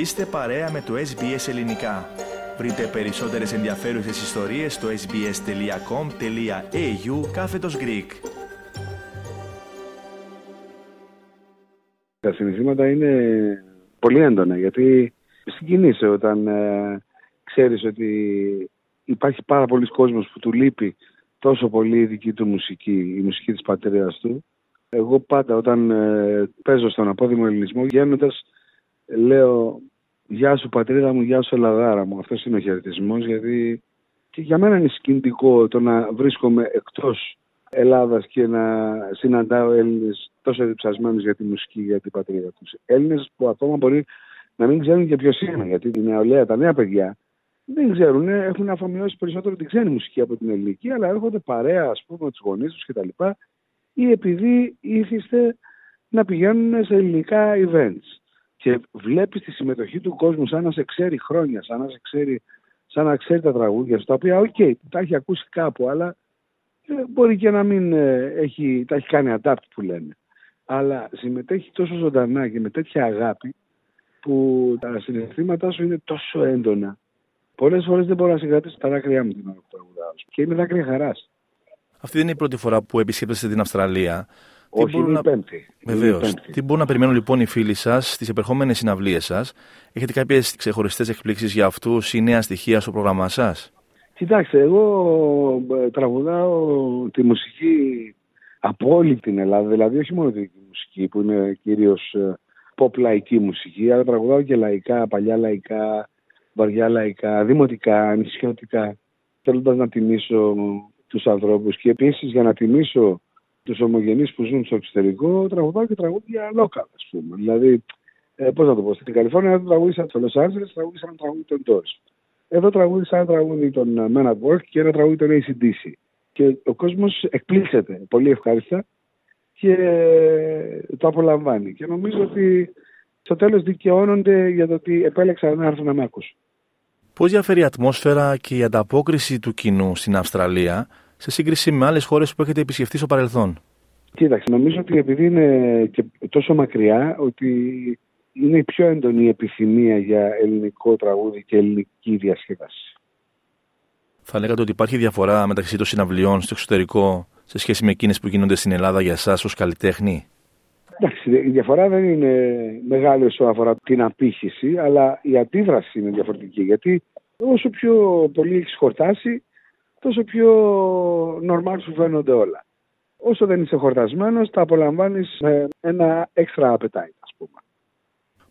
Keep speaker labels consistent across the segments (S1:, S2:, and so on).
S1: Είστε παρέα με το SBS Ελληνικά. Βρείτε περισσότερες ενδιαφέρουσες ιστορίες στο sbs.com.au κάθετος Greek.
S2: Τα συναισθήματα είναι πολύ έντονα γιατί συγκινείσαι όταν ε, ξέρεις ότι υπάρχει πάρα πολλοί κόσμος που του λείπει τόσο πολύ η δική του μουσική, η μουσική της πατρίδας του. Εγώ πάντα όταν ε, παίζω στον απόδημο ελληνισμό γίνοντας λέω Γεια σου πατρίδα μου, γεια σου Ελλαδάρα μου. Αυτός είναι ο χαιρετισμός γιατί και για μένα είναι συγκινητικό το να βρίσκομαι εκτός Ελλάδας και να συναντάω Έλληνες τόσο διψασμένους για τη μουσική, για την πατρίδα τους. Έλληνες που ακόμα μπορεί να μην ξέρουν και ποιος είναι, γιατί η νεολαία, τα νέα παιδιά δεν ξέρουν, έχουν αφομοιώσει περισσότερο την ξένη μουσική από την ελληνική, αλλά έρχονται παρέα, ας πούμε, με τους γονείς τους κτλ. ή επειδή ήθιστε να πηγαίνουν σε ελληνικά events και βλέπεις τη συμμετοχή του κόσμου σαν να σε ξέρει χρόνια, σαν να, σε ξέρει, σαν να ξέρει τα τραγούδια στα οποία, OK, okay, τα έχει ακούσει κάπου, αλλά ε, μπορεί και να μην ε, έχει, τα έχει κάνει adapt που λένε. Αλλά συμμετέχει τόσο ζωντανά και με τέτοια αγάπη που τα συναισθήματά σου είναι τόσο έντονα. Πολλές φορές δεν μπορώ να συγκρατήσω τα δάκρυά μου την ώρα που τραγουδάω. Και είναι δάκρυα χαράς.
S1: Αυτή δεν είναι η πρώτη φορά που επισκέπτεστε την Αυστραλία.
S2: Όχι, είναι η πέμπτη.
S1: Βεβαίως. Τι μπορούν να περιμένουν λοιπόν οι φίλοι σας στις επερχόμενες συναυλίες σας, Έχετε κάποιες ξεχωριστές εκπλήξεις για αυτούς ή νέα στοιχεία στο πρόγραμμά σας;
S2: Κοιτάξτε, εγώ ε, τραγουδάω τη μουσική από όλη την Ελλάδα, δηλαδή όχι μόνο τη μουσική που είναι κυρίως ε, pop λαϊκή μουσική, αλλά τραγουδάω και λαϊκά, παλιά λαϊκά, βαριά λαϊκά, δημοτικά, νησιωτικά, θέλοντας να τιμήσω τους ανθρώπους και επίσης για να τιμήσω τους ομογενείς που ζουν στο εξωτερικό, τραγουδάω και τραγούδια local, ας πούμε. Δηλαδή, ε, πώς να το πω, στην Καλιφόρνια δεν τραγούδισα στο Los Angeles, τραγούδισα ένα τραγούδι των Doors. Εδώ τραγούδισα ένα τραγούδι των ε, Men at Work και ένα τραγούδι των ACDC. Και ο κόσμος εκπλήσεται πολύ ευχάριστα και ε, το απολαμβάνει. Και νομίζω ότι στο τέλος δικαιώνονται για το ότι επέλεξαν να έρθουν να με ακούσουν.
S1: Πώς διαφέρει η ατμόσφαιρα και η ανταπόκριση του κοινού στην Αυστραλία σε σύγκριση με άλλες χώρες που έχετε επισκεφτεί στο παρελθόν.
S2: Κοίταξε, νομίζω ότι επειδή είναι και τόσο μακριά, ότι είναι η πιο έντονη επιθυμία για ελληνικό τραγούδι και ελληνική διασκέδαση.
S1: Θα λέγατε ότι υπάρχει διαφορά μεταξύ των συναυλιών στο εξωτερικό σε σχέση με εκείνες που γίνονται στην Ελλάδα για εσάς ως καλλιτέχνη;
S2: Εντάξει, η διαφορά δεν είναι μεγάλη όσο αφορά την απήχηση, αλλά η αντίδραση είναι διαφορετική. Γιατί όσο πιο πολύ έχεις χορτάσει, τόσο πιο normal σου φαίνονται όλα. Όσο δεν είσαι χορτασμένος, τα απολαμβάνεις με ένα extra appetite, ας πούμε.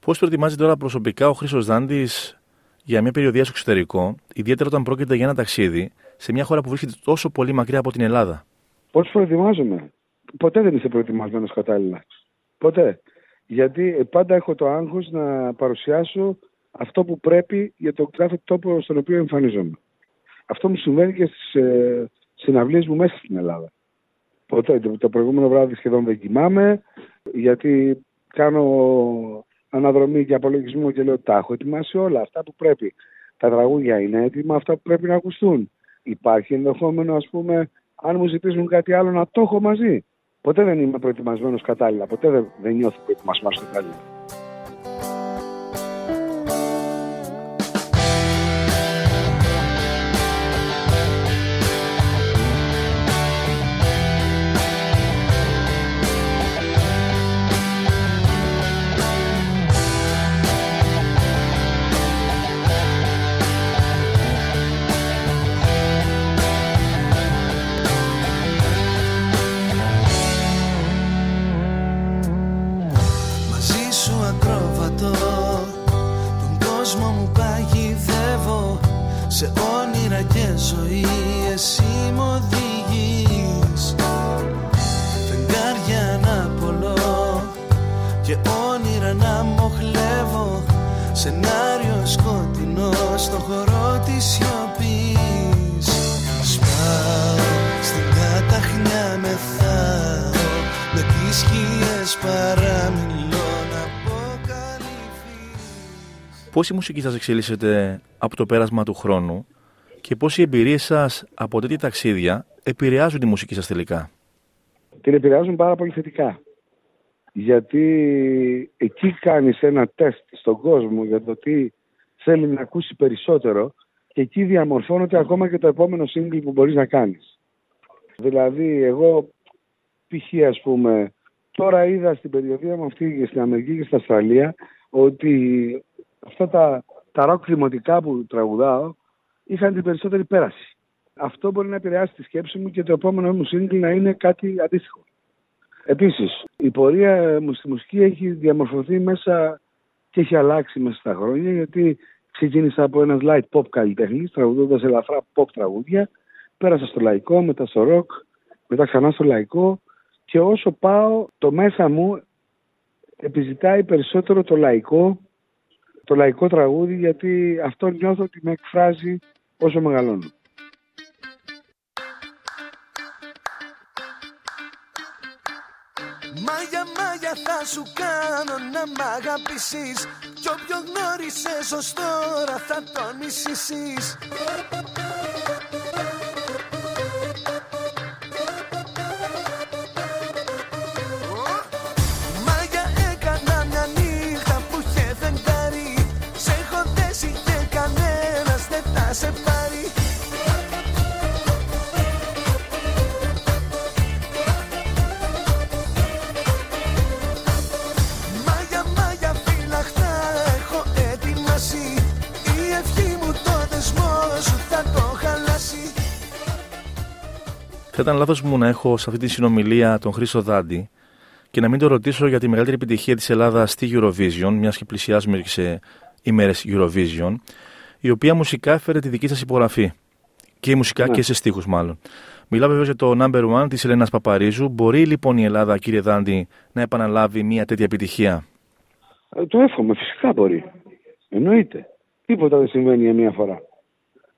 S1: Πώς προετοιμάζει τώρα προσωπικά ο Χρήστος Δάντης για μια περιοδία στο εξωτερικό, ιδιαίτερα όταν πρόκειται για ένα ταξίδι σε μια χώρα που βρίσκεται τόσο πολύ μακριά από την Ελλάδα;
S2: Πώς προετοιμάζομαι; Ποτέ δεν είσαι προετοιμασμένος κατάλληλα. Ποτέ. Γιατί πάντα έχω το άγχος να παρουσιάσω αυτό που πρέπει για τον κάθε τόπο στον οποίο εμφανίζομαι. Αυτό μου συμβαίνει και στις ε, συναυλίες μου μέσα στην Ελλάδα. Ποτέ, το προηγούμενο βράδυ σχεδόν δεν κοιμάμαι, γιατί κάνω αναδρομή και απολογισμό και λέω τα έχω ετοιμάσει όλα αυτά που πρέπει. Τα τραγούδια είναι έτοιμα, αυτά που πρέπει να ακουστούν. Υπάρχει ενδεχόμενο, ας πούμε, αν μου ζητήσουν κάτι άλλο να το έχω μαζί. Ποτέ δεν είμαι προετοιμασμένος κατάλληλα. Ποτέ δεν, δεν νιώθω προετοιμασμένο κατάλληλα.
S1: Πώς η μουσική σας εξελίσσεται από το πέρασμα του χρόνου και πώς οι εμπειρίες σας από τέτοια ταξίδια επηρεάζουν τη μουσική σας τελικά;
S2: Την επηρεάζουν πάρα πολύ θετικά. γιατί εκεί κάνεις ένα τεστ στον κόσμο για το τι θέλει να ακούσει περισσότερο και εκεί διαμορφώνεται ακόμα και το επόμενο single που μπορείς να κάνεις. Δηλαδή εγώ π.χ. ας πούμε τώρα είδα στην περιοδία μου αυτή και στην Αμερική και στην Αυστραλία ότι αυτά τα, τα ροκ δημοτικά που τραγουδάω είχαν την περισσότερη πέραση. Αυτό μπορεί να επηρεάσει τη σκέψη μου και το επόμενο μου single να είναι κάτι αντίστοιχο. Επίσης, η πορεία μου στη μουσική έχει διαμορφωθεί μέσα και έχει αλλάξει μέσα στα χρόνια γιατί ξεκίνησα από ένας light pop καλλιτέχνης τραγουδώντας ελαφρά pop τραγούδια πέρασα στο λαϊκό, μετά στο rock, μετά ξανά στο λαϊκό και όσο πάω το μέσα μου επιζητάει περισσότερο το λαϊκό το λαϊκό τραγούδι γιατί αυτό νιώθω ότι με εκφράζει όσο μεγαλώνω.
S3: Μάγια, μάγια θα σου κάνω να μ' αγαπήσεις Κι όποιο γνώρισες ως τώρα θα τον μισήσεις Θα
S1: ήταν λάθος μου να έχω σε αυτή τη συνομιλία τον Χρήστο Δάντη και να μην το ρωτήσω για τη μεγαλύτερη επιτυχία της Ελλάδας στη Eurovision, μιας και πλησιάζουμε και σε ημέρες Eurovision, η οποία μουσικά έφερε τη δική σας υπογραφή. Και μουσικά
S2: Ναι.
S1: και σε στίχους, μάλλον. Μιλάω βεβαίω για το number one της Ελένας Παπαρίζου. Μπορεί λοιπόν η Ελλάδα, κύριε Δάντη, να επαναλάβει μια τέτοια επιτυχία;
S2: Ε, το εύχομαι, φυσικά μπορεί. Εννοείται. Τίποτα δεν συμβαίνει για μία φορά.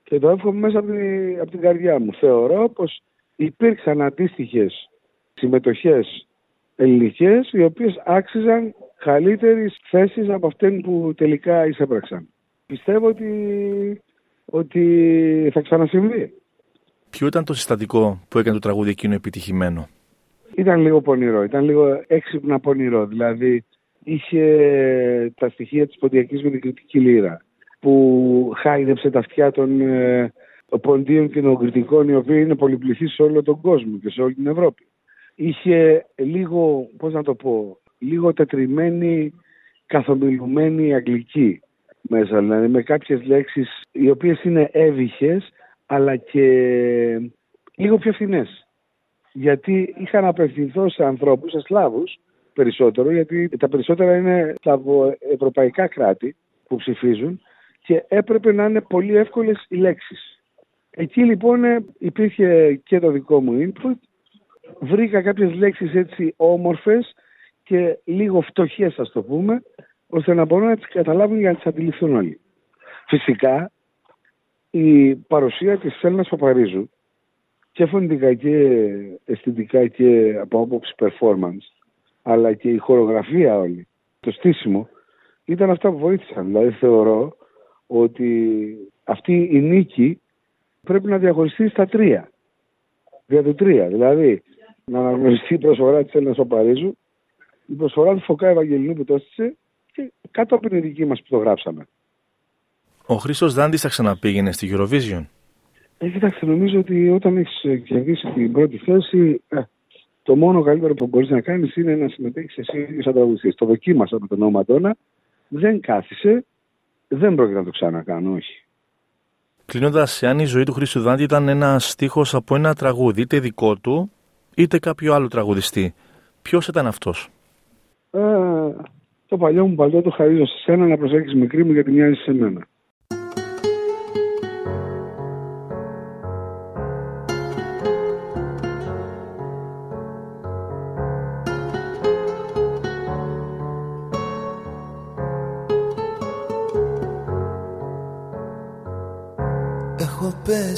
S2: Και το εύχομαι μέσα από, τη- από την καρδιά μου. Θεωρώ πως υπήρξαν αντίστοιχες συμμετοχές ελληνικές οι οποίες άξιζαν καλύτερης θέσης από αυτές που τελικά εισέπραξαν. Πιστεύω ότι, ότι θα ξανασυμβεί.
S1: Ποιο ήταν το συστατικό που έκανε το τραγούδι εκείνο επιτυχημένο;
S2: Ήταν λίγο πονηρό, ήταν λίγο έξυπνα πονηρό. Δηλαδή είχε τα στοιχεία της ποντιακής με την κριτική λύρα που χάιδεψε τα αυτιά των ε, ποντίων και των κριτικών οι οποίοι είναι πολυπληθείς σε όλο τον κόσμο και σε όλη την Ευρώπη. Είχε λίγο, πώς να το πω, λίγο τετριμένη, καθομιλουμένη αγγλική μέσα, δηλαδή με κάποιες λέξεις οι οποίες είναι έβυχες αλλά και λίγο πιο φθηνές γιατί είχα να απευθυνθώ σε ανθρώπους, σε Σλάβους περισσότερο, γιατί τα περισσότερα είναι ευρωπαϊκά κράτη που ψηφίζουν και έπρεπε να είναι πολύ εύκολες οι λέξεις. Εκεί λοιπόν ε, υπήρχε και το δικό μου input, βρήκα κάποιες λέξεις έτσι όμορφες και λίγο φτωχές ας το πούμε, ώστε να μπορούν να τις καταλάβουν για να τις αντιληφθούν όλοι. Φυσικά η παρουσία της Έλληνας Παπαρίζου και φωνητικά και αισθητικά και από άποψη performance αλλά και η χορογραφία όλη, το στήσιμο ήταν αυτά που βοήθησαν. Δηλαδή θεωρώ ότι αυτή η νίκη πρέπει να διαχωριστεί στα τρία. Δια του τρία. Δηλαδή να αναγνωριστεί η προσφορά της Έλληνας Παπαρίζου, η προσφορά του Φωκά Ευαγγελινού που το έστησε και κάτω από την δική μας που το γράψαμε.
S1: Ο Χρήστος Δάντης θα ξαναπήγαινε στη Eurovision.
S2: Ε, κοιτάξτε, νομίζω ότι όταν έχεις κερδίσει την πρώτη θέση, ε, το μόνο καλύτερο που μπορείς να κάνεις είναι να συμμετέχεις εσύ ίδιο σαν τραγουδιστής. Το δοκίμασα με τον νόμο Μαντώνα, δεν κάθισε, δεν πρόκειται να το ξανακάνω, όχι.
S1: Κλείνοντας, εάν η ζωή του Χρήστου Δάντη ήταν ένα στίχος από ένα τραγούδι, είτε δικό του, είτε κάποιο άλλο τραγουδιστή, ποιος ήταν αυτός;
S2: Ε, το παλιό μου παλιό το χαρίζω σε σένα να προσέχεις μικρή μου γιατί μοιάζει σε μένα.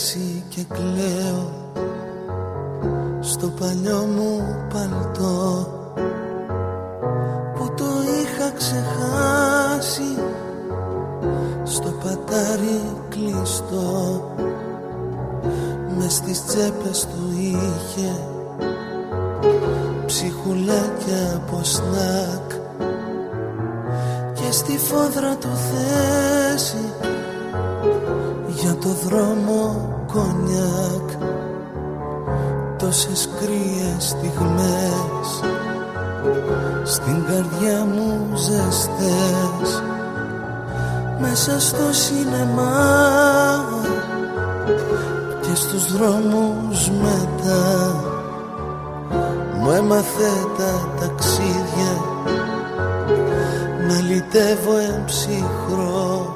S3: Έχω πέσει και κλαίω στο παλιό μου παλτό που το είχα ξεχάσει στο πατάρι κλειστό. Μες στις τσέπες του είχε ψυχουλάκια από σνακ. Και στη φόδρα του θέση για το δρόμο κονιάκ τόσες κρύες στιγμές. Στην καρδιά μου ζεστές μέσα στο σινεμά. Και στους δρόμους μετά μου έμαθε τα ταξίδια. Να λυτεύω εμψυχρό